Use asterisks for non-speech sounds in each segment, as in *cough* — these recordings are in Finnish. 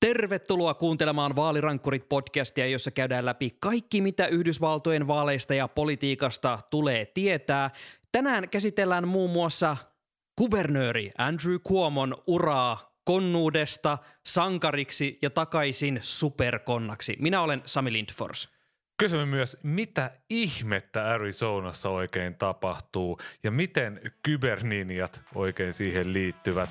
Tervetuloa kuuntelemaan Vaalirankkurit-podcastia, jossa käydään läpi kaikki, mitä Yhdysvaltojen vaaleista ja politiikasta tulee tietää. Tänään käsitellään muun muassa kuvernööri Andrew Cuomon uraa konnuudesta sankariksi ja takaisin superkonnaksi. Minä olen Sami Lindfors. Kysymme myös, mitä ihmettä Arizonassa oikein tapahtuu ja miten kyberninjat oikein siihen liittyvät.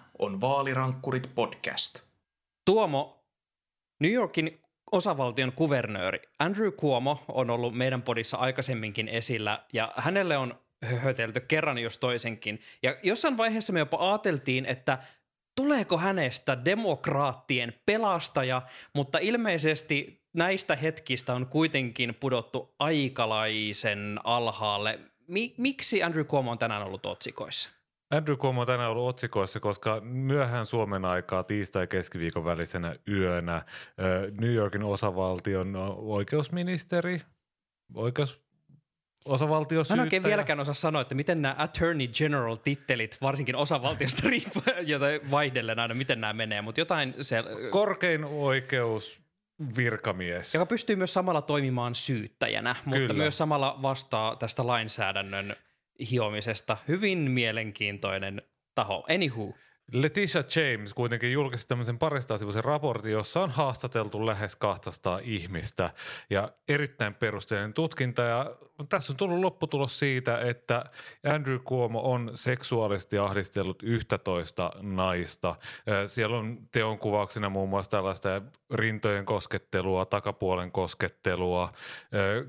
on Vaalirankkurit podcast. Tuomo, New Yorkin osavaltion kuvernööri Andrew Cuomo on ollut meidän podissa aikaisemminkin esillä ja hänelle on höhötelty kerran jos toisenkin. Ja jossain vaiheessa me jopa ajateltiin, että tuleeko hänestä demokraattien pelastaja, mutta ilmeisesti näistä hetkistä on kuitenkin pudottu aikalaisen alhaalle. Mi- miksi Andrew Cuomo on tänään ollut otsikoissa? Andrew Cuomo on tänään ollut otsikoissa, koska myöhään Suomen aikaa tiistai-keskiviikon välisenä yönä New Yorkin osavaltion oikeusministeri, oikeus, osavaltio Mä en oikein vieläkään osaa sanoa, että miten nämä Attorney General-tittelit, varsinkin osavaltiosta *laughs* riippuen, jota vaihdellen aina, miten nämä menee, mutta jotain se... Korkein oikeus virkamies. Joka pystyy myös samalla toimimaan syyttäjänä, mutta Kyllä. myös samalla vastaa tästä lainsäädännön hiomisesta. Hyvin mielenkiintoinen taho. Anywho. Letitia James kuitenkin julkaisi tämmöisen parista sivuisen raportin, jossa on haastateltu lähes 200 ihmistä ja erittäin perusteellinen tutkinta. Ja tässä on tullut lopputulos siitä, että Andrew Cuomo on seksuaalisesti ahdistellut 11 naista. Siellä on teon kuvauksena muun muassa tällaista rintojen koskettelua, takapuolen koskettelua,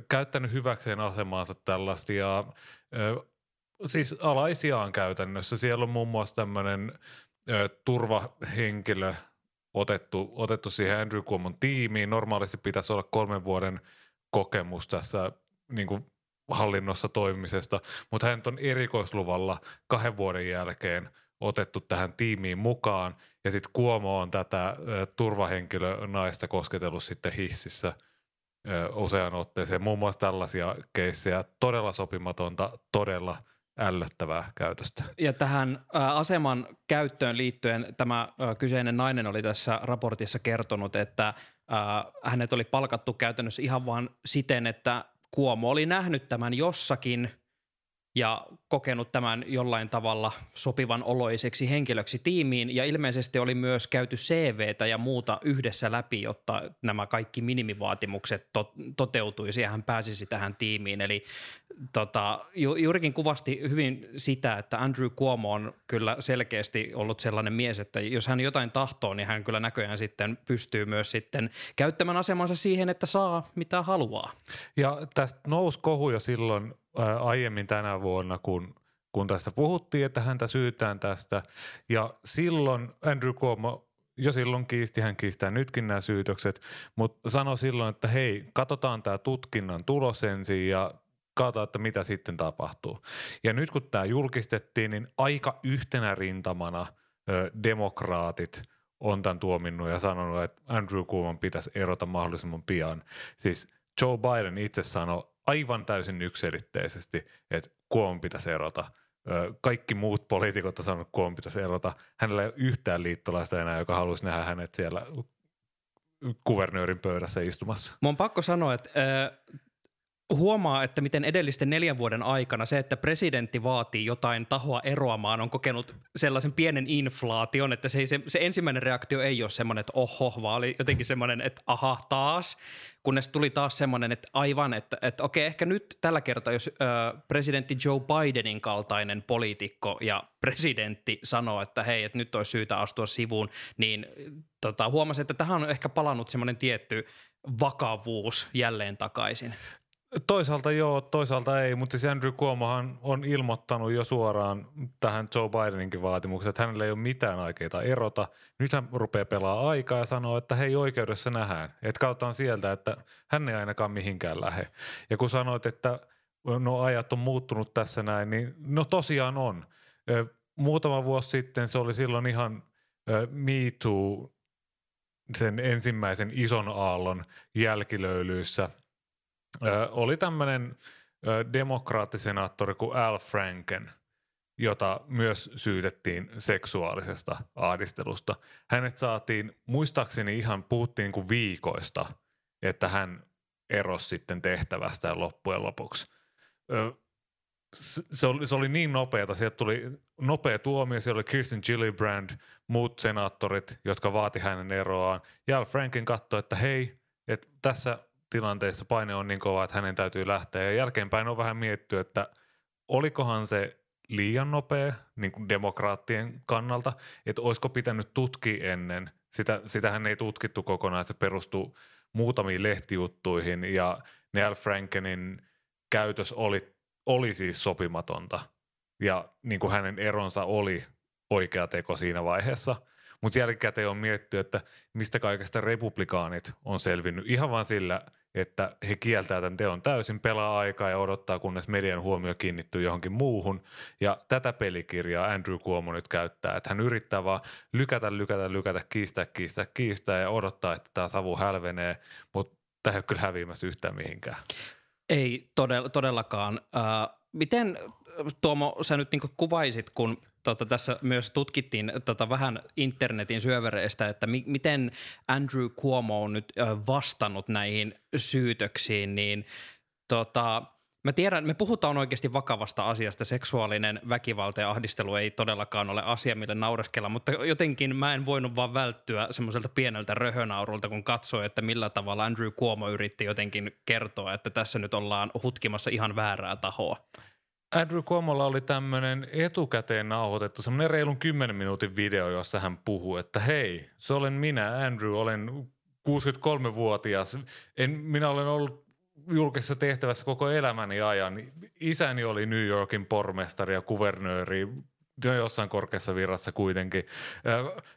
käyttänyt hyväkseen asemaansa tällaista ja siis alaisiaan käytännössä. Siellä on muun muassa tämmöinen turvahenkilö otettu, otettu siihen Andrew Cuomon tiimiin. Normaalisti pitäisi olla kolmen vuoden kokemus tässä niin kuin hallinnossa toimimisesta, mutta hän on erikoisluvalla kahden vuoden jälkeen otettu tähän tiimiin mukaan ja sitten Kuomo on tätä ö, turvahenkilö naista kosketellut sitten hississä ö, usean otteeseen. Muun muassa tällaisia keissejä, todella sopimatonta, todella – ällöttävää käytöstä. Ja tähän ä, aseman käyttöön liittyen tämä ä, kyseinen nainen oli tässä raportissa kertonut, että ä, hänet oli palkattu käytännössä ihan vaan siten, että Kuomo oli nähnyt tämän jossakin ja kokenut tämän jollain tavalla sopivan oloiseksi henkilöksi tiimiin ja ilmeisesti oli myös käyty CVtä ja muuta yhdessä läpi, jotta nämä kaikki minimivaatimukset to- toteutuisi ja hän pääsisi tähän tiimiin. Eli tota, ju- juurikin kuvasti hyvin sitä, että Andrew Cuomo on kyllä selkeästi ollut sellainen mies, että jos hän jotain tahtoo, niin hän kyllä näköjään sitten pystyy myös sitten käyttämään asemansa siihen, että saa mitä haluaa. Ja tästä nousi kohu jo silloin ää, aiemmin tänä vuonna, kun, kun tästä puhuttiin, että häntä syytään tästä. Ja silloin Andrew Cuomo jo silloin kiisti, hän kiistää nytkin nämä syytökset, mutta sanoi silloin, että hei, katsotaan tämä tutkinnan tulos ensin ja katsotaan, että mitä sitten tapahtuu. Ja nyt kun tämä julkistettiin, niin aika yhtenä rintamana ö, demokraatit on tämän tuominnut ja sanonut, että Andrew Cuomo pitäisi erota mahdollisimman pian. Siis Joe Biden itse sanoi aivan täysin yksilitteisesti, että Cuomo pitäisi erota. Ö, Kaikki muut poliitikot on sanonut, että Cuomo pitäisi erota. Hänellä ei ole yhtään liittolaista enää, joka haluaisi nähdä hänet siellä kuvernöörin pöydässä istumassa. Mun on pakko sanoa, että äh, huomaa, että miten edellisten neljän vuoden aikana se, että presidentti vaatii jotain tahoa eroamaan, on kokenut sellaisen pienen inflaation, että se, se, se ensimmäinen reaktio ei ole semmoinen, että oho, vaan oli jotenkin semmoinen, että aha, taas, kunnes tuli taas semmoinen, että aivan, että, että okei, ehkä nyt tällä kertaa, jos ö, presidentti Joe Bidenin kaltainen poliitikko ja presidentti sanoo, että hei, että nyt olisi syytä astua sivuun, niin tota, huomasin, että tähän on ehkä palannut semmoinen tietty vakavuus jälleen takaisin. Toisaalta joo, toisaalta ei, mutta siis Andrew Cuomohan on ilmoittanut jo suoraan tähän Joe Bideninkin vaatimukseen, että hänellä ei ole mitään aikeita erota. Nyt hän rupeaa pelaa aikaa ja sanoo, että hei oikeudessa nähdään. Että kautta sieltä, että hän ei ainakaan mihinkään lähde. Ja kun sanoit, että no ajat on muuttunut tässä näin, niin no tosiaan on. Muutama vuosi sitten se oli silloin ihan Me Too sen ensimmäisen ison aallon jälkilöylyissä – oli tämmöinen demokraattisenaattori kuin Al Franken, jota myös syytettiin seksuaalisesta ahdistelusta. Hänet saatiin, muistaakseni ihan puhuttiin kuin viikoista, että hän erosi sitten tehtävästä loppujen lopuksi. Se oli, se oli niin nopeata, sieltä tuli nopea tuomio, siellä oli Kirsten Gillibrand, muut senaattorit, jotka vaati hänen eroaan. Ja Al Franken katsoi, että hei, että tässä tilanteessa paine on niin kova, että hänen täytyy lähteä. Ja jälkeenpäin on vähän mietitty, että olikohan se liian nopea niin kuin demokraattien kannalta, että olisiko pitänyt tutkia ennen. Sitä, sitähän ei tutkittu kokonaan, että se perustuu muutamiin lehtijuttuihin ja Neil Frankenin käytös oli, oli siis sopimatonta ja niin kuin hänen eronsa oli oikea teko siinä vaiheessa – mutta jälkikäteen on mietitty, että mistä kaikesta republikaanit on selvinnyt ihan vain sillä, että he kieltää tämän teon täysin, pelaa aikaa ja odottaa, kunnes median huomio kiinnittyy johonkin muuhun. Ja tätä pelikirjaa Andrew Cuomo nyt käyttää, että hän yrittää vaan lykätä, lykätä, lykätä, kiistää, kiistää, kiistää ja odottaa, että tämä savu hälvenee, mutta tämä ei ole kyllä häviämässä yhtään mihinkään. Ei todellakaan. Uh, miten Tuomo, sä nyt niin kuvaisit, kun tota, tässä myös tutkittiin tota, vähän internetin syövereistä, että mi- miten Andrew Cuomo on nyt vastannut näihin syytöksiin, niin tota, Mä tiedän, me puhutaan oikeasti vakavasta asiasta. Seksuaalinen väkivalta ja ahdistelu ei todellakaan ole asia, mille naureskella, mutta jotenkin mä en voinut vaan välttyä semmoiselta pieneltä röhönaurulta, kun katsoi, että millä tavalla Andrew Cuomo yritti jotenkin kertoa, että tässä nyt ollaan hutkimassa ihan väärää tahoa. Andrew Cuomolla oli tämmöinen etukäteen nauhoitettu, semmoinen reilun 10 minuutin video, jossa hän puhuu, että hei, se olen minä, Andrew, olen 63-vuotias. En, minä olen ollut julkisessa tehtävässä koko elämäni ajan. Isäni oli New Yorkin pormestari ja kuvernööri, jossain korkeassa virrassa kuitenkin.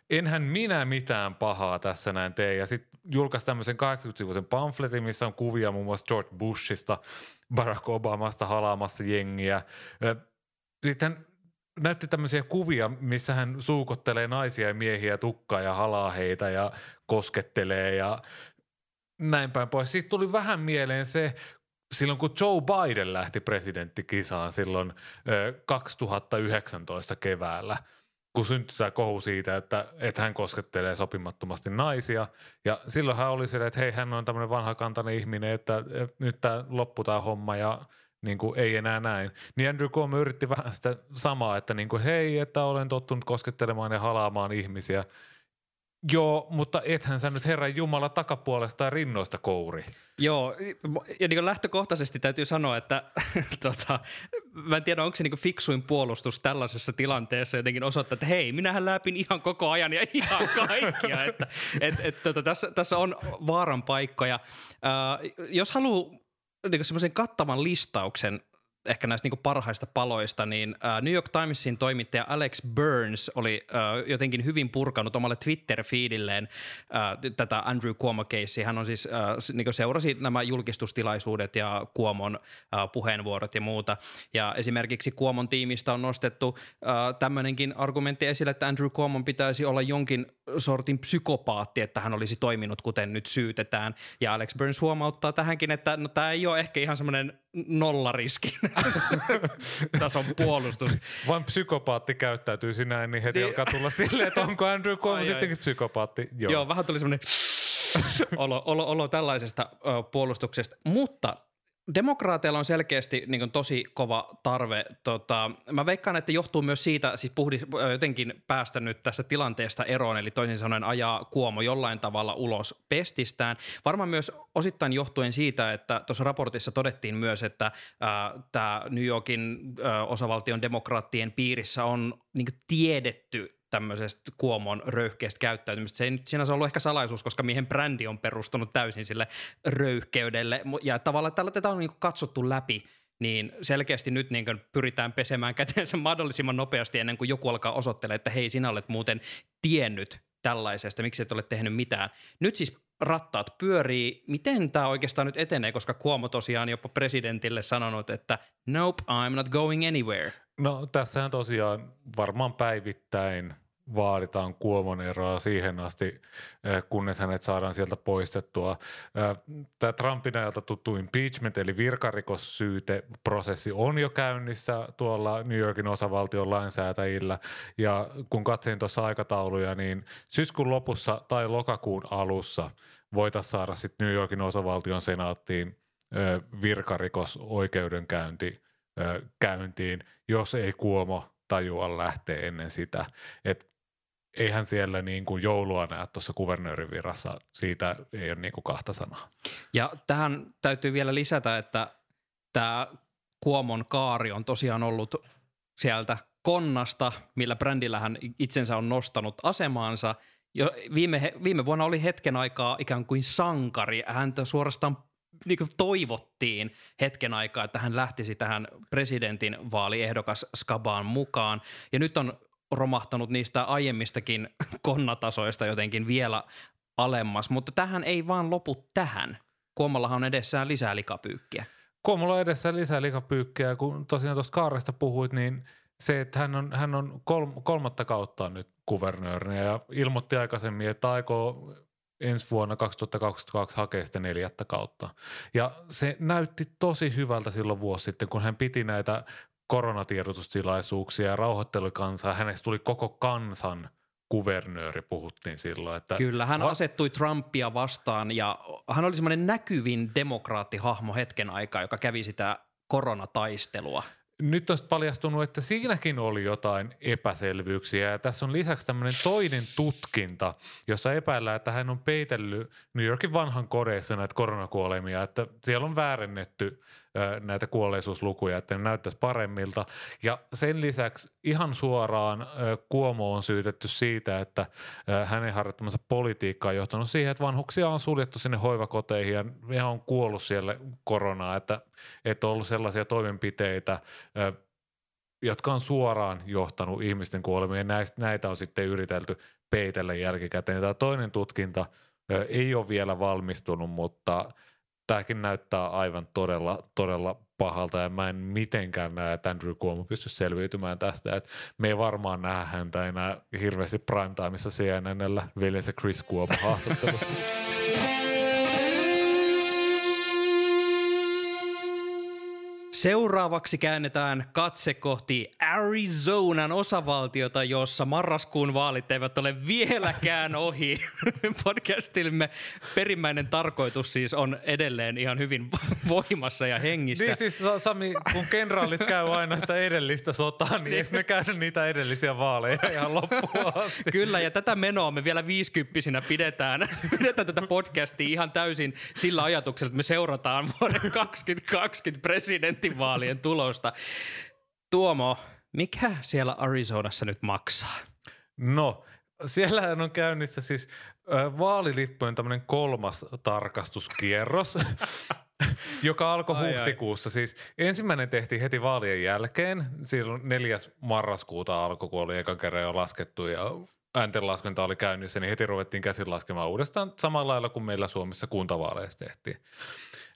Enhän minä mitään pahaa tässä näin tee. Ja sitten julkaisi tämmöisen 80-sivuisen pamfletin, missä on kuvia muun muassa George Bushista, Barack Obamasta halaamassa jengiä. Sitten näytti tämmöisiä kuvia, missä hän suukottelee naisia ja miehiä tukkaa ja halaa heitä ja koskettelee ja näin päin pois. Siitä tuli vähän mieleen se, silloin kun Joe Biden lähti presidenttikisaan silloin 2019 keväällä, kun syntyi tämä kohu siitä, että, että hän koskettelee sopimattomasti naisia. Ja silloin hän oli silleen, että hei, hän on tämmöinen vanhakantainen ihminen, että, nyt tämä loppu tämä homma ja niin kuin ei enää näin. Niin Andrew Cuomo yritti vähän sitä samaa, että niin kuin, hei, että olen tottunut koskettelemaan ja halaamaan ihmisiä – Joo, mutta ethän sä nyt Herran Jumala takapuolesta ja rinnoista kouri. Joo, ja niin lähtökohtaisesti täytyy sanoa, että *laughs* tota, mä en tiedä, onko se niin fiksuin puolustus tällaisessa tilanteessa jotenkin osoittaa, että hei, minähän läpin ihan koko ajan ja ihan *laughs* kaikkia. että, et, et, tota, tässä, tässä on vaaran paikkoja. Äh, jos haluaa niin semmoisen kattavan listauksen ehkä näistä niin parhaista paloista, niin New York Timesin toimittaja Alex Burns oli jotenkin hyvin purkanut omalle Twitter-feedilleen tätä Andrew Cuomo-keissiä. Hän on siis, niin seurasi nämä julkistustilaisuudet ja Cuomon puheenvuorot ja muuta. Ja esimerkiksi Cuomon tiimistä on nostettu tämmöinenkin argumentti esille, että Andrew Cuomon pitäisi olla jonkin sortin psykopaatti, että hän olisi toiminut kuten nyt syytetään. Ja Alex Burns huomauttaa tähänkin, että no, tämä ei ole ehkä ihan semmoinen nollariski *laughs* tason puolustus. Vain psykopaatti käyttäytyy sinä, niin heti niin. alkaa tulla silleen, että onko Andrew Cuomo sittenkin psykopaatti. Joo. Joo, vähän tuli semmoinen *laughs* olo, olo, olo tällaisesta ö, puolustuksesta. Mutta Demokraateilla on selkeästi niin tosi kova tarve. Tota, mä veikkaan, että johtuu myös siitä, siis puhdi, jotenkin päästä nyt tästä tilanteesta eroon, eli toisin sanoen ajaa Kuomo jollain tavalla ulos pestistään. Varmaan myös osittain johtuen siitä, että tuossa raportissa todettiin myös, että tämä New Yorkin ä, osavaltion demokraattien piirissä on niin tiedetty tämmöisestä Kuomon röyhkeästä käyttäytymistä. Se ei nyt sinänsä ollut ehkä salaisuus, koska miehen brändi on perustunut täysin sille röyhkeydelle. Ja tavallaan tällä tätä on niin katsottu läpi niin selkeästi nyt niin pyritään pesemään käteensä mahdollisimman nopeasti ennen kuin joku alkaa osoittelemaan, että hei, sinä olet muuten tiennyt tällaisesta, miksi et ole tehnyt mitään. Nyt siis rattaat pyörii. Miten tämä oikeastaan nyt etenee, koska Kuomo tosiaan jopa presidentille sanonut, että nope, I'm not going anywhere. No tässähän tosiaan varmaan päivittäin vaaditaan Kuomon eroa siihen asti, eh, kunnes hänet saadaan sieltä poistettua. Eh, Tämä Trumpin ajalta tuttu impeachment eli virkarikossyyteprosessi on jo käynnissä tuolla New Yorkin osavaltion lainsäätäjillä ja kun katsoin tuossa aikatauluja, niin syyskuun lopussa tai lokakuun alussa voitaisiin saada sitten New Yorkin osavaltion senaattiin eh, käyntiin, jos ei Kuomo tajua lähteä ennen sitä. Et eihän siellä niin kuin joulua näe tuossa kuvernöörin virassa, siitä ei ole niin kuin kahta sanaa. Ja tähän täytyy vielä lisätä, että tämä Kuomon kaari on tosiaan ollut sieltä konnasta, millä brändillä hän itsensä on nostanut asemaansa. Jo viime, viime vuonna oli hetken aikaa ikään kuin sankari. Häntä suorastaan niin kuin toivottiin hetken aikaa, että hän lähtisi tähän presidentin vaaliehdokas skabaan mukaan. Ja nyt on romahtanut niistä aiemmistakin *laughs* konnatasoista jotenkin vielä alemmas, mutta tähän ei vaan lopu tähän. Kuomollahan on edessään lisää likapyykkiä. Kuomolla on edessään lisää likapyykkiä, kun tosiaan tuosta Kaaresta puhuit, niin se, että hän on, hän on kolmatta kautta nyt kuvernöörinä ja ilmoitti aikaisemmin, että aikoo ensi vuonna 2022 hakea sitä neljättä kautta. Ja se näytti tosi hyvältä silloin vuosi sitten, kun hän piti näitä koronatiedotustilaisuuksia ja rauhoitteli kansaa. Hänestä tuli koko kansan kuvernööri puhuttiin silloin. Että Kyllä, hän va- asettui Trumpia vastaan ja hän oli semmoinen näkyvin demokraattihahmo hetken aikaa, joka kävi sitä koronataistelua nyt on paljastunut, että siinäkin oli jotain epäselvyyksiä ja tässä on lisäksi tämmöinen toinen tutkinta, jossa epäillään, että hän on peitellyt New Yorkin vanhan kodeissa näitä koronakuolemia, että siellä on väärennetty näitä kuolleisuuslukuja, että ne näyttäisi paremmilta. Ja sen lisäksi ihan suoraan Kuomo on syytetty siitä, että hänen harjoittamansa politiikka on johtanut siihen, että vanhuksia on suljettu sinne hoivakoteihin ja he on kuollut siellä koronaa, että, että on ollut sellaisia toimenpiteitä, jotka on suoraan johtanut ihmisten kuolemiin näitä on sitten yritelty peitellä jälkikäteen. Tämä toinen tutkinta ei ole vielä valmistunut, mutta tämäkin näyttää aivan todella, todella pahalta ja mä en mitenkään näe, että Andrew Cuomo pysty selviytymään tästä. Et me ei varmaan nähdä häntä enää hirveästi primetimeissa CNNllä veljensä Chris Cuomo haastattelussa. *laughs* Seuraavaksi käännetään katse kohti Arizonan osavaltiota, jossa marraskuun vaalit eivät ole vieläkään ohi. *laughs* Podcastimme perimmäinen tarkoitus siis on edelleen ihan hyvin voimassa ja hengissä. Niin siis Sami, kun kenraalit käy aina sitä edellistä sotaa, niin eikö ne käydä niitä edellisiä vaaleja ihan loppuun asti? Kyllä, ja tätä menoa me vielä viisikymppisinä pidetään, *laughs* pidetään tätä podcastia ihan täysin sillä ajatuksella, että me seurataan vuoden 2020 presidentti presidentinvaalien tulosta. Tuomo, mikä siellä Arizonassa nyt maksaa? No, siellä on käynnissä siis vaalilippujen tämmöinen kolmas tarkastuskierros, *laughs* joka alkoi ai huhtikuussa. Ai. Siis ensimmäinen tehtiin heti vaalien jälkeen, silloin 4. marraskuuta alkoi, kun oli eka kerran jo laskettu ja ääntenlaskenta oli käynnissä, niin heti ruvettiin käsin laskemaan uudestaan samalla lailla kuin meillä Suomessa kuntavaaleissa tehtiin.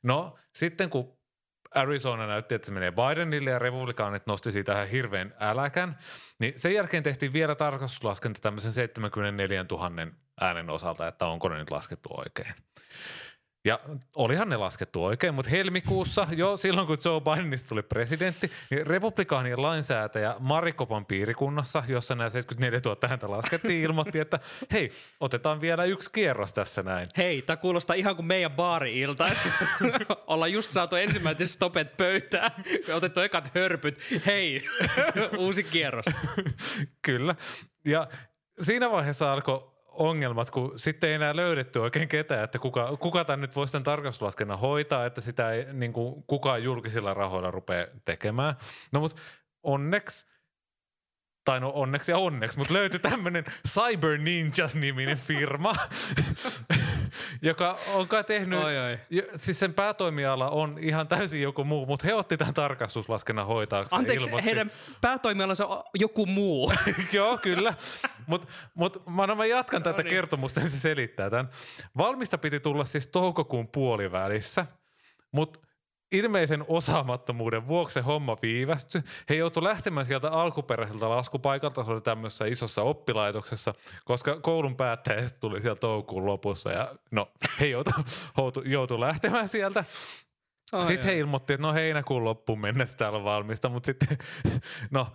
No sitten kun Arizona näytti, että se menee Bidenille ja republikaanit nosti siitä ihan hirveän äläkän. Niin sen jälkeen tehtiin vielä tarkastuslaskenta tämmöisen 74 000 äänen osalta, että onko ne nyt laskettu oikein. Ja olihan ne laskettu oikein, mutta helmikuussa, jo silloin kun Joe Bidenista tuli presidentti, niin republikaanien lainsäätäjä Marikopan piirikunnassa, jossa nämä 74 000 ääntä laskettiin, ilmoitti, että hei, otetaan vielä yksi kierros tässä näin. Hei, tämä kuulostaa ihan kuin meidän baari-ilta. *laughs* Ollaan just saatu ensimmäiset stopet pöytään, otettu ekat hörpyt. Hei, *laughs* uusi kierros. Kyllä. Ja siinä vaiheessa alkoi ongelmat, kun sitten ei enää löydetty oikein ketään, että kuka, kuka tämän nyt voisi tämän tarkastuslaskennan hoitaa, että sitä ei niin kuin, kukaan julkisilla rahoilla rupea tekemään. No mutta onneksi tai no onneksi ja onneksi, mutta löytyi tämmöinen Cyber Ninjas-niminen firma, *laughs* joka on kai tehnyt, Oi, oi. siis sen päätoimiala on ihan täysin joku muu, mutta he otti tämän tarkastuslaskennan hoitaakseen. Anteeksi, ilmoitti. heidän päätoimialansa on joku muu. *laughs* Joo, kyllä. Mutta mut, mä, no, mä jatkan tätä kertomusta, niin se selittää tämän. Valmista piti tulla siis toukokuun puolivälissä, mutta ilmeisen osaamattomuuden vuoksi se homma viivästyi. He joutuivat lähtemään sieltä alkuperäiseltä laskupaikalta, se oli tämmöisessä isossa oppilaitoksessa, koska koulun päättäjä tuli siellä toukokuun lopussa ja no, he joutuivat joutu, lähtemään sieltä. Ai, Sitten he ai. ilmoitti, että no heinäkuun loppuun mennessä täällä on valmista, mutta sitten *laughs* no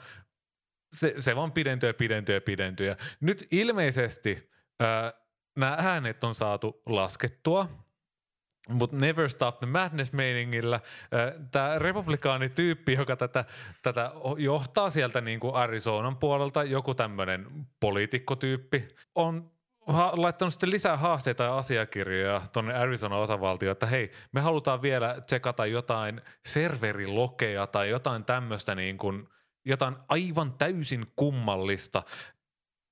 se, se vaan pidentyy ja pidentyy ja pidentyy. Nyt ilmeisesti äh, nämä äänet on saatu laskettua, mutta Never Stop the Madness-meiningillä tämä republikaanityyppi, joka tätä, tätä johtaa sieltä niin kuin Arizonan puolelta, joku tämmöinen poliitikkotyyppi, on ha- laittanut sitten lisää haasteita ja asiakirjoja tuonne Arizona osavaltioon, että hei, me halutaan vielä tsekata jotain serverilokeja tai jotain tämmöistä niin kuin, jotain aivan täysin kummallista.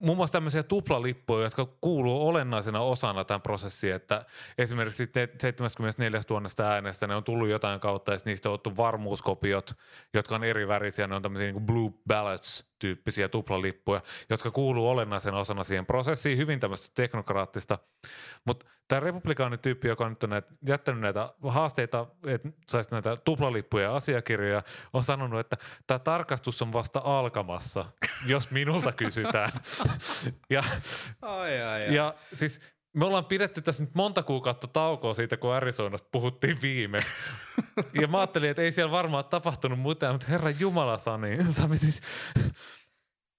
Muun muassa tämmöisiä tuplalippuja, jotka kuuluu olennaisena osana tämän prosessin, että esimerkiksi te- 74 000 äänestä ne on tullut jotain kautta ja niistä on otettu varmuuskopiot, jotka on eri värisiä, ne on tämmöisiä niin kuin blue ballots tyyppisiä tuplalippuja, jotka kuuluu olennaisena osana siihen prosessiin, hyvin tämmöistä teknokraattista. Mutta tämä republikaanityyppi, joka nyt on näitä, jättänyt näitä haasteita, että saisi näitä tuplalippuja ja asiakirjoja, on sanonut, että tämä tarkastus on vasta alkamassa, jos minulta kysytään. ja, Ai, ai, ai. ja siis me ollaan pidetty tässä nyt monta kuukautta taukoa siitä, kun Arizonasta puhuttiin viimeksi. ja mä ajattelin, että ei siellä varmaan tapahtunut mitään, mutta herra Jumala Sami, Sami siis,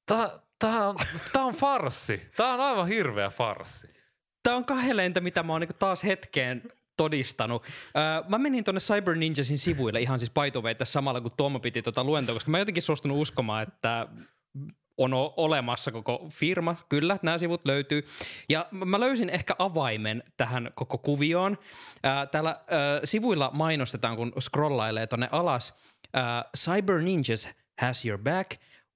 tää, tää, on, tää on farssi. Tää on aivan hirveä farssi. Tämä on kahdeleintä, mitä mä oon niinku taas hetkeen todistanut. Öö, mä menin tuonne Cyber Ninjasin sivuille ihan siis by the way, tässä samalla kun Tuomo piti tuota luentoa, koska mä en jotenkin suostunut uskomaan, että on olemassa koko firma. Kyllä, nämä sivut löytyy. Ja mä- löysin ehkä avaimen tähän koko kuvioon. Ää, täällä ää, sivuilla mainostetaan, kun scrollailee tonne alas. Cyber Ninjas has your back.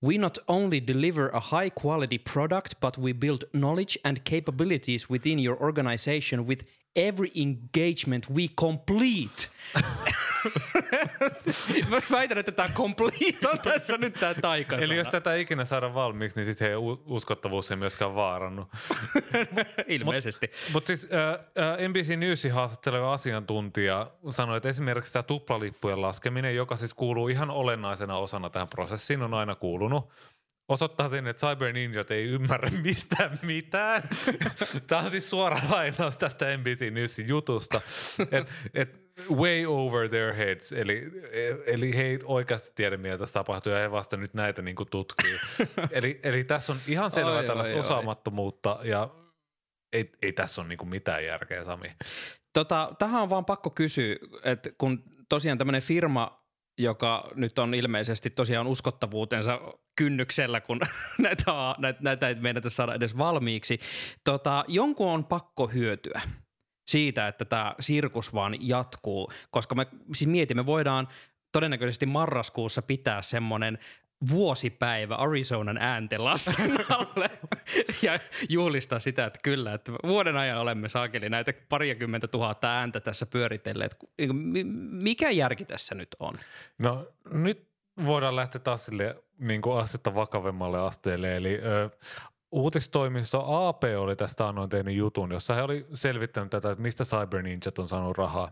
We not only deliver a high quality product, but we build knowledge and capabilities within your organization with every engagement we complete. *laughs* Mä väitän, että tämä complete on tässä nyt tämä taikasana. Eli jos tätä ei ikinä saada valmiiksi, niin sitten heidän uskottavuus ei myöskään vaarannu. *laughs* Ilmeisesti. Mutta siis äh, äh, NBC Newsin haastatteleva asiantuntija sanoi, että esimerkiksi tämä tuplalippujen laskeminen, joka siis kuuluu ihan olennaisena osana tähän prosessiin, on aina kuulunut. Osoittaa sen, että Cyber Ninjat ei ymmärrä *laughs* mistään mitään. *laughs* Tämä on siis suora lainaus tästä NBC Newsin jutusta. Et, et way over their heads, eli, eli he ei oikeasti tiedä, mitä tässä tapahtuu, ja he vasta nyt näitä niin kuin tutkii. *laughs* eli, eli tässä on ihan selvä Oi, tällaista oi, oi. osaamattomuutta, ja ei, ei tässä ole niin kuin mitään järkeä, Sami. Tota, tähän on vaan pakko kysyä, että kun tosiaan tämmöinen firma, joka nyt on ilmeisesti tosiaan uskottavuutensa kynnyksellä, kun *laughs* näitä, näitä, näitä ei meinata saada edes valmiiksi, tota, jonkun on pakko hyötyä siitä, että tämä sirkus vaan jatkuu, koska me siis mietimme, voidaan todennäköisesti marraskuussa pitää semmoinen vuosipäivä Arizonan ääntenlaskennalle *laughs* ja juhlistaa sitä, että kyllä, että vuoden ajan olemme saakeli näitä pariakymmentä tuhatta ääntä tässä pyöritelleet. Niin Mikä järki tässä nyt on? No nyt voidaan lähteä taas sille niin kuin asetta vakavemmalle asteelle, eli ö, uutistoimisto AP oli tästä annoin tehnyt jutun, jossa he oli selvittänyt tätä, että mistä Cyber Ninjat on saanut rahaa.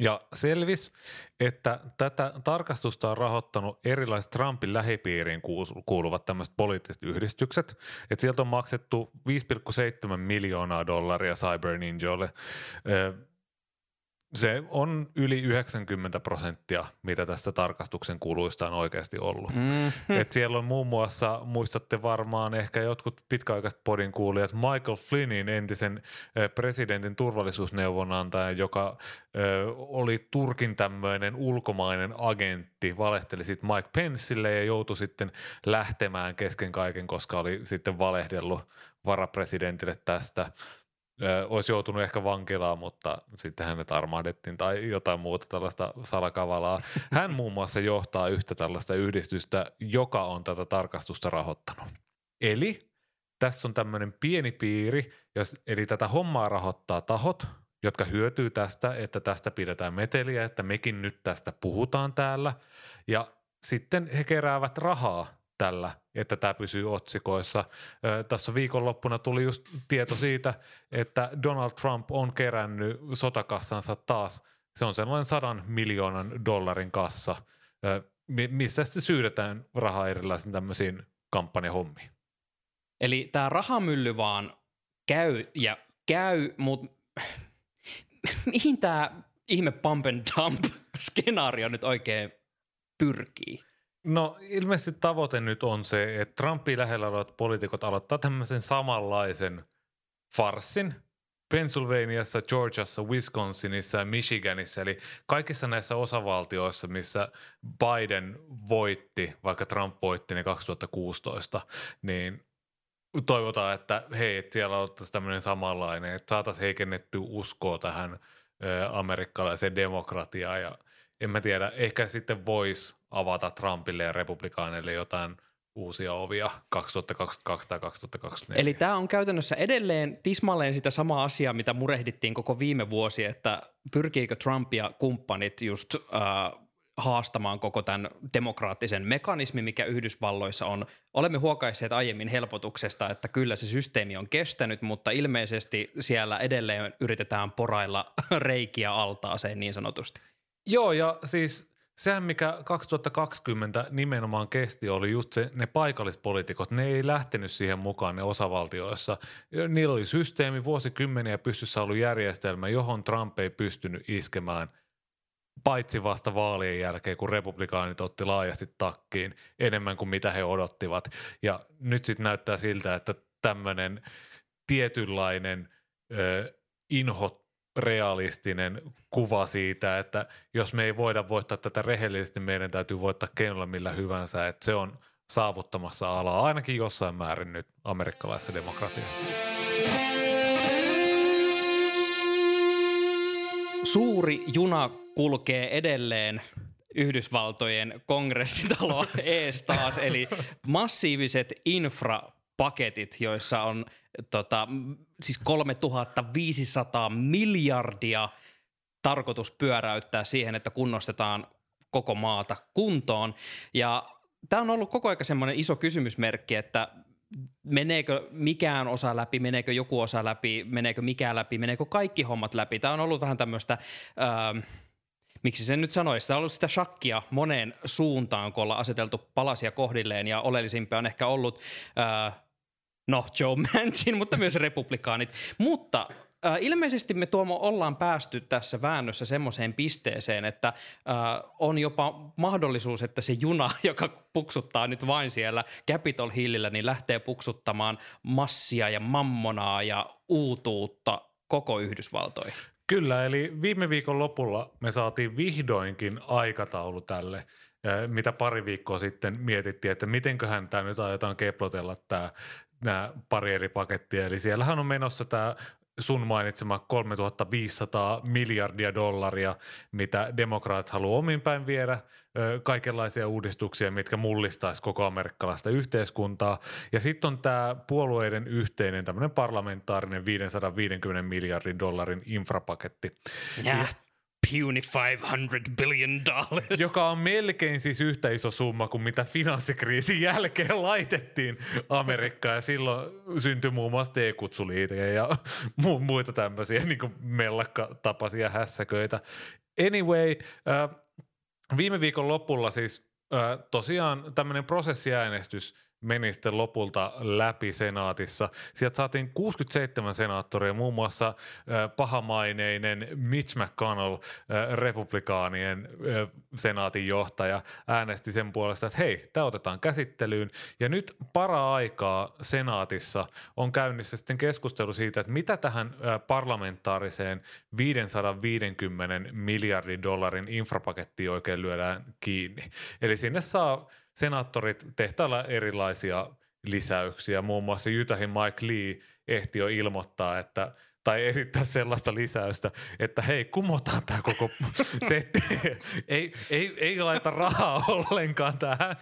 Ja selvis, että tätä tarkastusta on rahoittanut erilaiset Trumpin lähipiiriin kuuluvat tämmöiset poliittiset yhdistykset. Että sieltä on maksettu 5,7 miljoonaa dollaria Cyber Ninjoille. Ö, Se on yli 90 prosenttia, mitä tästä tarkastuksen kuluista on oikeasti ollut. Mm. Et siellä on muun muassa, muistatte varmaan ehkä jotkut pitkäaikaiset podin kuulijat, Michael Flynnin entisen eh, presidentin turvallisuusneuvonantaja, joka ö, oli Turkin tämmöinen ulkomainen agentti, valehteli sitten Mike Penceille ja joutui sitten lähtemään kesken kaiken, koska oli sitten valehdellut varapresidentille tästä. Olisi joutunut ehkä vankilaan, mutta sitten hänet armahdettiin tai jotain muuta tällaista salakavalaa. Hän muun muassa johtaa yhtä tällaista yhdistystä, joka on tätä tarkastusta rahoittanut. Eli tässä on tämmöinen pieni piiri, jos, eli tätä hommaa rahoittaa tahot, jotka hyötyy tästä, että tästä pidetään meteliä, että mekin nyt tästä puhutaan täällä. Ja sitten he keräävät rahaa tällä, että tämä pysyy otsikoissa. Tässä viikonloppuna tuli just tieto siitä, että Donald Trump on kerännyt sotakassansa taas. Se on sellainen sadan miljoonan dollarin kassa, mistä sitten syydetään rahaa erilaisiin tämmöisiin kampanjahommiin. Eli tämä rahamylly vaan käy ja käy, mutta *laughs* mihin tämä ihme pump and dump skenaario nyt oikein pyrkii? No ilmeisesti tavoite nyt on se, että Trumpin lähellä olevat poliitikot aloittaa tämmöisen samanlaisen farssin Pennsylvaniassa, Georgiassa, Wisconsinissa ja Michiganissa, eli kaikissa näissä osavaltioissa, missä Biden voitti, vaikka Trump voitti ne 2016, niin toivotaan, että hei, että siellä ottaisiin tämmöinen samanlainen, että saataisiin heikennetty uskoa tähän ö, amerikkalaiseen demokratiaan. Ja en mä tiedä, ehkä sitten voisi avata Trumpille ja republikaaneille jotain uusia ovia 2022 tai 2024. Eli tämä on käytännössä edelleen tismalleen sitä samaa asiaa, mitä murehdittiin koko viime vuosi, että pyrkiikö Trump ja kumppanit just äh, haastamaan koko tämän demokraattisen mekanismin, mikä Yhdysvalloissa on. Olemme huokaisseet aiemmin helpotuksesta, että kyllä se systeemi on kestänyt, mutta ilmeisesti siellä edelleen yritetään porailla *laughs* reikiä altaaseen niin sanotusti. Joo, ja siis sehän, mikä 2020 nimenomaan kesti, oli just se, ne paikallispoliitikot, ne ei lähtenyt siihen mukaan ne osavaltioissa. Niillä oli systeemi vuosikymmeniä pystyssä ollut järjestelmä, johon Trump ei pystynyt iskemään – paitsi vasta vaalien jälkeen, kun republikaanit otti laajasti takkiin enemmän kuin mitä he odottivat. Ja nyt sitten näyttää siltä, että tämmöinen tietynlainen ö, inho realistinen kuva siitä, että jos me ei voida voittaa tätä rehellisesti, meidän täytyy voittaa keinolla millä hyvänsä, että se on saavuttamassa alaa ainakin jossain määrin nyt amerikkalaisessa demokratiassa. Suuri juna kulkee edelleen Yhdysvaltojen kongressitaloa *laughs* ees taas, eli massiiviset infrapaketit, joissa on tota, siis 3500 miljardia tarkoitus pyöräyttää siihen, että kunnostetaan koko maata kuntoon. Ja tämä on ollut koko ajan semmoinen iso kysymysmerkki, että meneekö mikään osa läpi, meneekö joku osa läpi, meneekö mikään läpi, meneekö kaikki hommat läpi. Tämä on ollut vähän tämmöistä, äh, miksi sen nyt sanoisi, tämä on ollut sitä shakkia moneen suuntaan, kun ollaan aseteltu palasia kohdilleen ja oleellisimpia on ehkä ollut äh, no Joe *laughs* Manchin, mutta myös republikaanit. Mutta äh, ilmeisesti me Tuomo ollaan päästy tässä väännössä semmoiseen pisteeseen, että äh, on jopa mahdollisuus, että se juna, *laughs* joka puksuttaa nyt vain siellä Capitol Hillillä, niin lähtee puksuttamaan massia ja mammonaa ja uutuutta koko Yhdysvaltoihin. Kyllä, eli viime viikon lopulla me saatiin vihdoinkin aikataulu tälle, mitä pari viikkoa sitten mietittiin, että mitenköhän tämä nyt aiotaan keplotella tämä nämä pari eri pakettia. Eli siellähän on menossa tämä sun mainitsema 3500 miljardia dollaria, mitä demokraat haluaa omin päin viedä, kaikenlaisia uudistuksia, mitkä mullistaisi koko amerikkalaista yhteiskuntaa. Ja sitten on tämä puolueiden yhteinen tämmöinen parlamentaarinen 550 miljardin dollarin infrapaketti. Ja, puny 500 billion dollars. Joka on melkein siis yhtä iso summa kuin mitä finanssikriisin jälkeen *laughs* laitettiin Amerikkaan. Ja silloin syntyi muun muassa T-kutsuliite ja *laughs* mu- muita tämmöisiä niin mellakka-tapaisia hässäköitä. Anyway, äh, viime viikon lopulla siis äh, tosiaan tämmöinen prosessiäänestys – meni sitten lopulta läpi senaatissa. Sieltä saatiin 67 senaattoria, muun muassa pahamaineinen Mitch McConnell, republikaanien senaatin johtaja, äänesti sen puolesta, että hei, tämä otetaan käsittelyyn. Ja nyt para-aikaa senaatissa on käynnissä sitten keskustelu siitä, että mitä tähän parlamentaariseen 550 miljardin dollarin infrapakettiin oikein lyödään kiinni. Eli sinne saa senaattorit tehtailla erilaisia lisäyksiä. Muun muassa Jytähin Mike Lee ehti jo ilmoittaa, että tai esittää sellaista lisäystä, että hei, kumotaan tämä koko *laughs* setti. ei, ei, ei laita rahaa *laughs* ollenkaan tähän.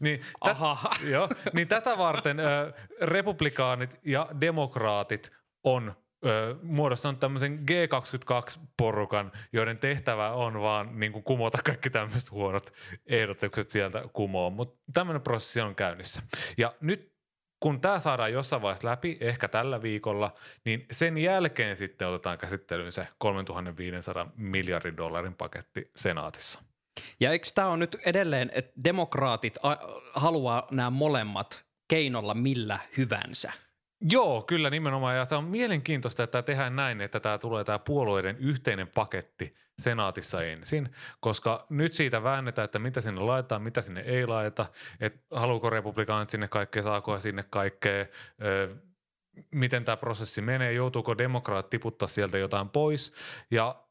niin, Aha. *laughs* joo, niin tätä varten ö, republikaanit ja demokraatit on ö, muodostanut tämmöisen G22-porukan, joiden tehtävä on vaan niin kuin kumota kaikki tämmöiset huonot ehdotukset sieltä kumoon. Mutta tämmöinen prosessi on käynnissä. Ja nyt kun tämä saadaan jossain vaiheessa läpi, ehkä tällä viikolla, niin sen jälkeen sitten otetaan käsittelyyn se 3500 miljardin dollarin paketti senaatissa. Ja eikö tämä on nyt edelleen, että demokraatit haluaa nämä molemmat keinolla millä hyvänsä? Joo, kyllä nimenomaan. Ja se on mielenkiintoista, että tämä tehdään näin, että tämä tulee tämä puolueiden yhteinen paketti senaatissa ensin, koska nyt siitä väännetään, että mitä sinne laitetaan, mitä sinne ei laita, että haluuko republikaanit sinne kaikkea, saako sinne kaikkea, miten tämä prosessi menee, joutuuko demokraat tiputtaa sieltä jotain pois. Ja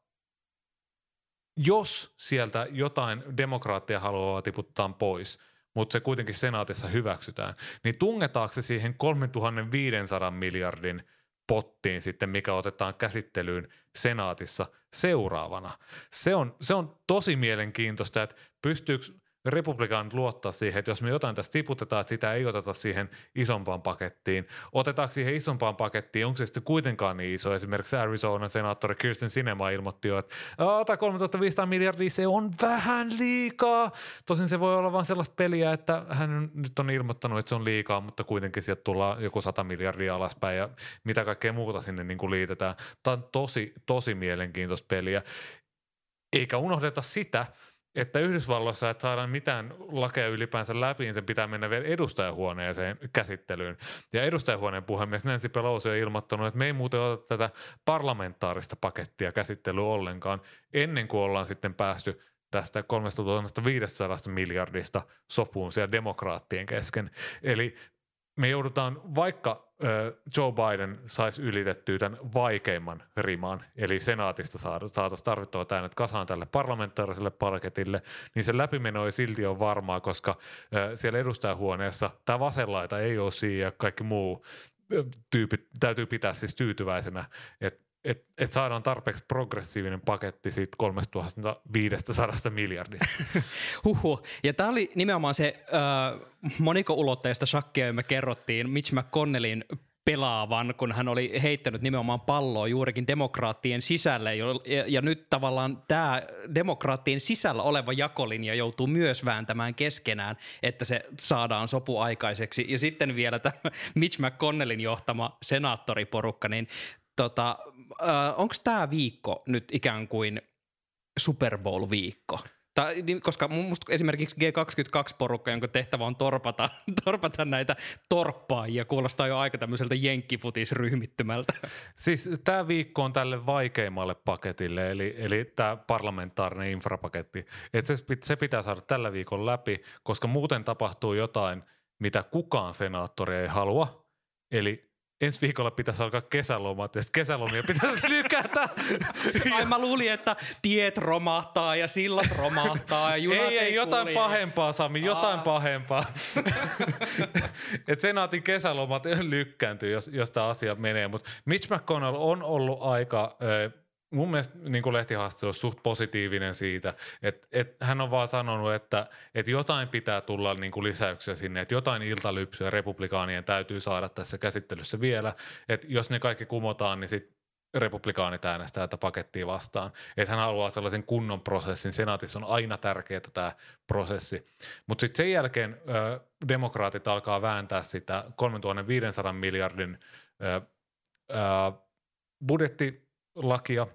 jos sieltä jotain demokraattia haluaa tiputtaa pois, mutta se kuitenkin senaatissa hyväksytään, niin tungetaanko se siihen 3500 miljardin pottiin sitten, mikä otetaan käsittelyyn senaatissa seuraavana. Se on, se on tosi mielenkiintoista, että pystyykö republikaanit luottaa siihen, että jos me jotain tästä tiputetaan, että sitä ei oteta siihen isompaan pakettiin. Otetaanko siihen isompaan pakettiin, onko se sitten kuitenkaan niin iso? Esimerkiksi Arizonan senaattori Kirsten Sinema ilmoitti jo, että ota 3500 miljardia, se on vähän liikaa. Tosin se voi olla vain sellaista peliä, että hän nyt on ilmoittanut, että se on liikaa, mutta kuitenkin sieltä tullaan joku 100 miljardia alaspäin ja mitä kaikkea muuta sinne niin kuin liitetään. Tämä on tosi, tosi mielenkiintoista peliä. Eikä unohdeta sitä, että Yhdysvalloissa, että saadaan mitään lakeja ylipäänsä läpi, niin sen pitää mennä vielä edustajahuoneeseen käsittelyyn. Ja edustajahuoneen puhemies Nancy Pelosi on ilmoittanut, että me ei muuten ota tätä parlamentaarista pakettia käsittelyyn ollenkaan, ennen kuin ollaan sitten päästy tästä 3500 miljardista sopuun siellä demokraattien kesken. Eli me joudutaan, vaikka Joe Biden saisi ylitettyä tämän vaikeimman riman, eli senaatista saataisiin tarvittavat äänet kasaan tälle parlamentaariselle paketille, niin se läpimeno ei silti ole varmaa, koska siellä edustajahuoneessa tämä vasenlaita ei ole siinä ja kaikki muu tyypit täytyy pitää siis tyytyväisenä, että et, et saadaan tarpeeksi progressiivinen paketti siitä 3500 miljardista. *laughs* Huhu. Ja tämä oli nimenomaan se äh, moniko-ulotteista shakkia, me kerrottiin Mitch McConnellin pelaavan, kun hän oli heittänyt nimenomaan palloa juurikin demokraattien sisälle. Ja, ja nyt tavallaan tämä demokraattien sisällä oleva jakolinja joutuu myös vääntämään keskenään, että se saadaan sopu aikaiseksi. Ja sitten vielä tämä Mitch McConnellin johtama senaattoriporukka, niin tota, äh, onko tämä viikko nyt ikään kuin Super Bowl-viikko? Tai, niin, koska musta esimerkiksi G22-porukka, jonka tehtävä on torpata, *laughs* torpata näitä torppaajia, kuulostaa jo aika tämmöiseltä jenkkifutisryhmittymältä. Siis tämä viikko on tälle vaikeimmalle paketille, eli, eli tämä parlamentaarinen infrapaketti. Et se, se pitää saada tällä viikolla läpi, koska muuten tapahtuu jotain, mitä kukaan senaattori ei halua. Eli ensi viikolla pitäisi alkaa kesälomat ja sitten kesälomia pitäisi *laughs* lykätä. Ai mä luulin, että tiet romahtaa ja sillat romahtaa ja junat ei, ei, ei jotain kulje. pahempaa Sami, jotain Aa. pahempaa. *laughs* Et senaatin kesälomat *laughs* lykkääntyy, jos, jos tämä asia menee, mutta Mitch McConnell on ollut aika... Ö, mun mielestä niin kuin lehtihaastattelussa suht positiivinen siitä, että, että hän on vaan sanonut, että, että jotain pitää tulla niin kuin lisäyksiä sinne, että jotain iltalypsyä republikaanien täytyy saada tässä käsittelyssä vielä, että jos ne kaikki kumotaan, niin sitten republikaanit äänestää tätä pakettia vastaan. Että hän haluaa sellaisen kunnon prosessin. Senaatissa on aina tärkeää tämä prosessi. Mutta sitten sen jälkeen ö, demokraatit alkaa vääntää sitä 3500 miljardin ö, ö, budjettilakia,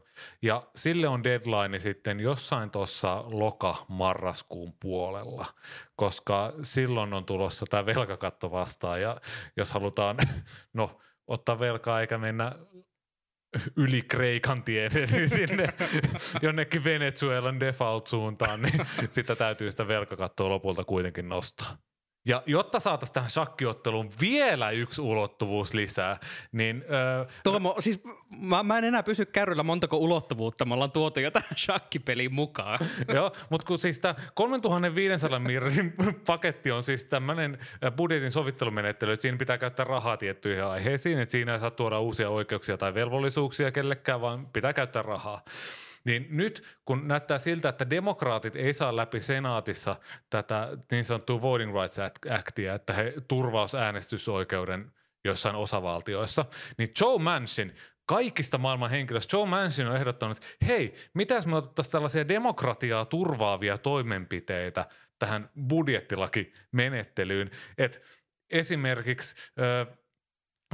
ja sille on deadline sitten jossain tuossa loka-marraskuun puolella, koska silloin on tulossa tämä velkakatto vastaan, ja jos halutaan, *laughs* no ottaa velkaa eikä mennä yli Kreikan tien, eli sinne *laughs* jonnekin Venezuelan default-suuntaan, niin *laughs* sitä täytyy sitä velkakattoa lopulta kuitenkin nostaa. Ja jotta saataisiin tähän shakkiotteluun vielä yksi ulottuvuus lisää, niin... Öö, Tuomo, siis mä, mä en enää pysy kärryllä montako ulottuvuutta me ollaan tuotu jo tähän shakkipeliin mukaan. *laughs* Joo, mutta kun siis tämä 3500 miljardin paketti on siis tämmöinen budjetin sovittelumenettely, että siinä pitää käyttää rahaa tiettyihin aiheisiin, että siinä ei saa tuoda uusia oikeuksia tai velvollisuuksia kellekään, vaan pitää käyttää rahaa. Niin nyt kun näyttää siltä, että demokraatit ei saa läpi senaatissa tätä niin sanottua Voting Rights Actia, että he turvaus äänestysoikeuden jossain osavaltioissa, niin Joe Manchin kaikista maailman henkilöistä Joe Manchin on ehdottanut, että hei, mitäs me otettaisiin tällaisia demokratiaa turvaavia toimenpiteitä tähän budjettilakimenettelyyn, että esimerkiksi äh,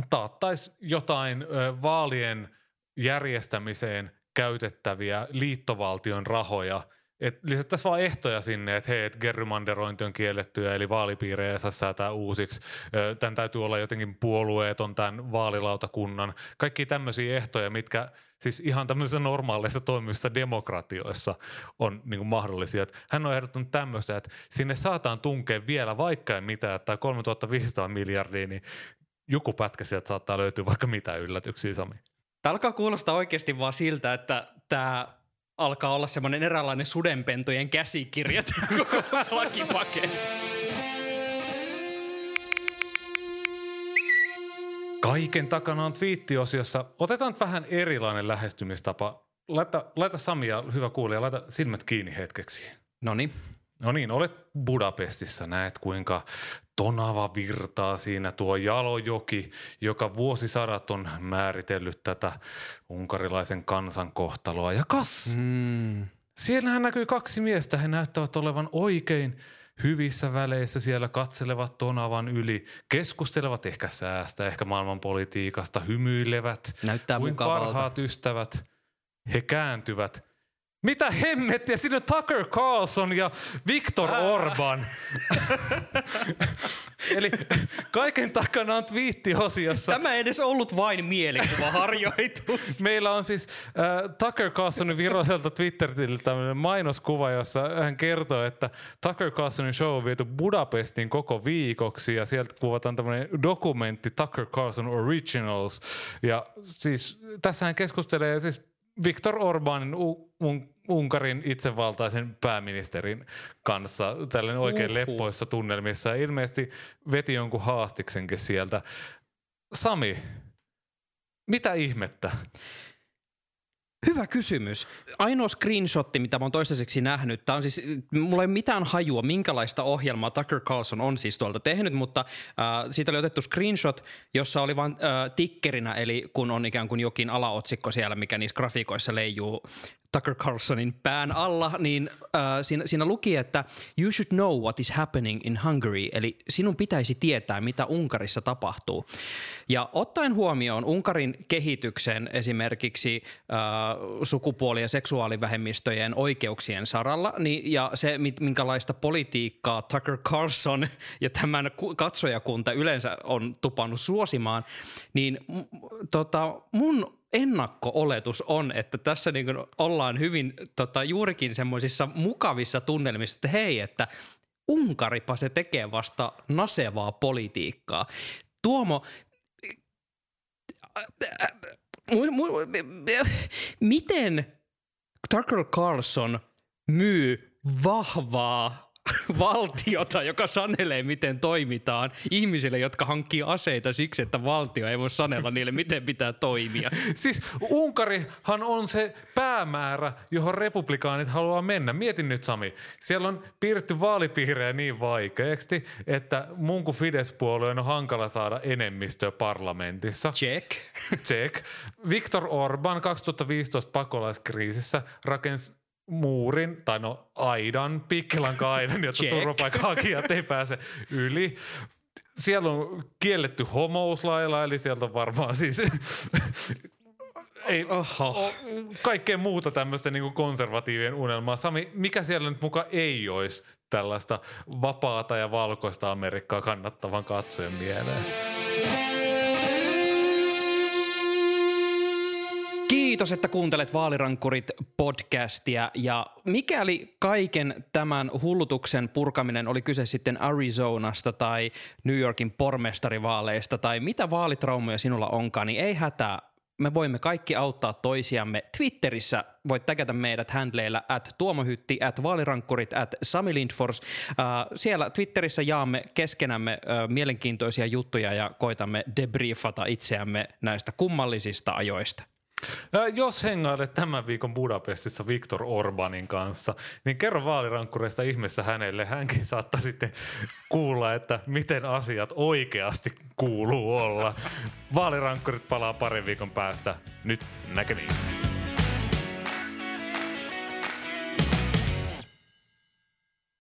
taattaisi jotain äh, vaalien järjestämiseen käytettäviä liittovaltion rahoja – et lisättäisiin vaan ehtoja sinne, että hei, että gerrymanderointi on kiellettyä, eli vaalipiirejä saa säätää uusiksi. Tämän täytyy olla jotenkin puolueeton tämän vaalilautakunnan. Kaikki tämmöisiä ehtoja, mitkä siis ihan tämmöisissä normaaleissa toimivissa demokratioissa on niin kuin mahdollisia. Että hän on ehdottanut tämmöistä, että sinne saataan tunkea vielä vaikka ei mitään, että 3500 miljardia, niin joku pätkä sieltä saattaa löytyä vaikka mitä yllätyksiä, Sami. Tämä alkaa kuulostaa oikeasti vaan siltä, että tämä alkaa olla semmoinen eräänlainen sudenpentujen käsikirja *laughs* koko lakipaketti. Kaiken takana on twiittiosiossa. Otetaan nyt vähän erilainen lähestymistapa. Laita, laita Sami ja hyvä kuulija, laita silmät kiinni hetkeksi. No niin. No niin, olet Budapestissa, näet kuinka tonava virtaa siinä tuo Jalojoki, joka vuosisadat on määritellyt tätä unkarilaisen kansan kohtaloa. Ja kas, mm. siellähän näkyy kaksi miestä, he näyttävät olevan oikein hyvissä väleissä siellä katselevat tonavan yli, keskustelevat ehkä säästä, ehkä maailmanpolitiikasta, hymyilevät Näyttää kuin mukavalta. parhaat ystävät. He kääntyvät mitä hemmettiä, siinä on Tucker Carlson ja Viktor Orban. *laughs* Eli kaiken takana on twiittiosiossa. Tämä ei edes ollut vain mielikuvaharjoitus. *laughs* Meillä on siis äh, Tucker Carlsonin viralliselta Twitteriltä tämmöinen mainoskuva, jossa hän kertoo, että Tucker Carlsonin show on viety Budapestin koko viikoksi ja sieltä kuvataan tämmöinen dokumentti Tucker Carlson Originals. Ja siis tässä hän keskustelee siis Viktor Orbanin un- Unkarin itsevaltaisen pääministerin kanssa tällainen oikein Uhu. leppoissa tunnelmissa. Ja ilmeisesti veti jonkun haastiksenkin sieltä. Sami, mitä ihmettä? Hyvä kysymys. Ainoa screenshotti, mitä mä oon toistaiseksi nähnyt, tää on siis, mulla ei mitään hajua, minkälaista ohjelmaa Tucker Carlson on siis tuolta tehnyt, mutta äh, siitä oli otettu screenshot, jossa oli vain äh, tikkerinä, eli kun on ikään kuin jokin alaotsikko siellä, mikä niissä grafiikoissa leijuu Tucker Carlsonin pään alla, niin äh, siinä, siinä luki, että you should know what is happening in Hungary, eli sinun pitäisi tietää, mitä Unkarissa tapahtuu. Ja ottaen huomioon Unkarin kehityksen esimerkiksi äh, sukupuoli- ja seksuaalivähemmistöjen oikeuksien saralla, niin, ja se, minkälaista politiikkaa Tucker Carlson *laughs* ja tämän ku- katsojakunta yleensä on tupannut suosimaan, niin m- tota, mun ennakko-oletus on, että tässä niin kuin ollaan hyvin tota, juurikin semmoisissa mukavissa tunnelmissa, että hei, että Unkaripa se tekee vasta nasevaa politiikkaa. Tuomo, miten Tucker Carlson myy vahvaa *laughs* valtiota, joka sanelee, miten toimitaan ihmisille, jotka hankkii aseita siksi, että valtio ei voi sanella niille, miten pitää toimia. *laughs* Siis Unkarihan on se päämäärä, johon republikaanit haluaa mennä. Mietin nyt Sami, siellä on piirretty vaalipiirejä niin vaikeaksi, että mun kuin Fidesz-puolueen on hankala saada enemmistöä parlamentissa. Check. *laughs* Check. Viktor Orban 2015 pakolaiskriisissä rakensi muurin, tai no aidan, pikkilanka-aidan, jotta Check. turvapaikanhakijat ei pääse yli. Siellä on kielletty homouslailla, eli sieltä on varmaan siis *laughs* ei, Oho. kaikkea muuta tämmöistä niin konservatiivien unelmaa. Sami, mikä siellä nyt muka ei olisi tällaista vapaata ja valkoista Amerikkaa kannattavan katsojen mieleen? Kiitos, että kuuntelet Vaalirankkurit podcastia ja mikäli kaiken tämän hullutuksen purkaminen oli kyse sitten Arizonasta tai New Yorkin pormestarivaaleista tai mitä vaalitraumoja sinulla onkaan, niin ei hätää. Me voimme kaikki auttaa toisiamme. Twitterissä voit täkätä meidät handleilla at tuomohytti, at vaalirankkurit, at Sami Lindfors. Uh, siellä Twitterissä jaamme keskenämme uh, mielenkiintoisia juttuja ja koitamme debriefata itseämme näistä kummallisista ajoista. Jos hengailet tämän viikon Budapestissa Viktor Orbanin kanssa, niin kerro vaalirankkureista ihmeessä hänelle. Hänkin saattaa sitten kuulla, että miten asiat oikeasti kuuluu olla. Vaalirankkurit palaa parin viikon päästä. Nyt näkemiin.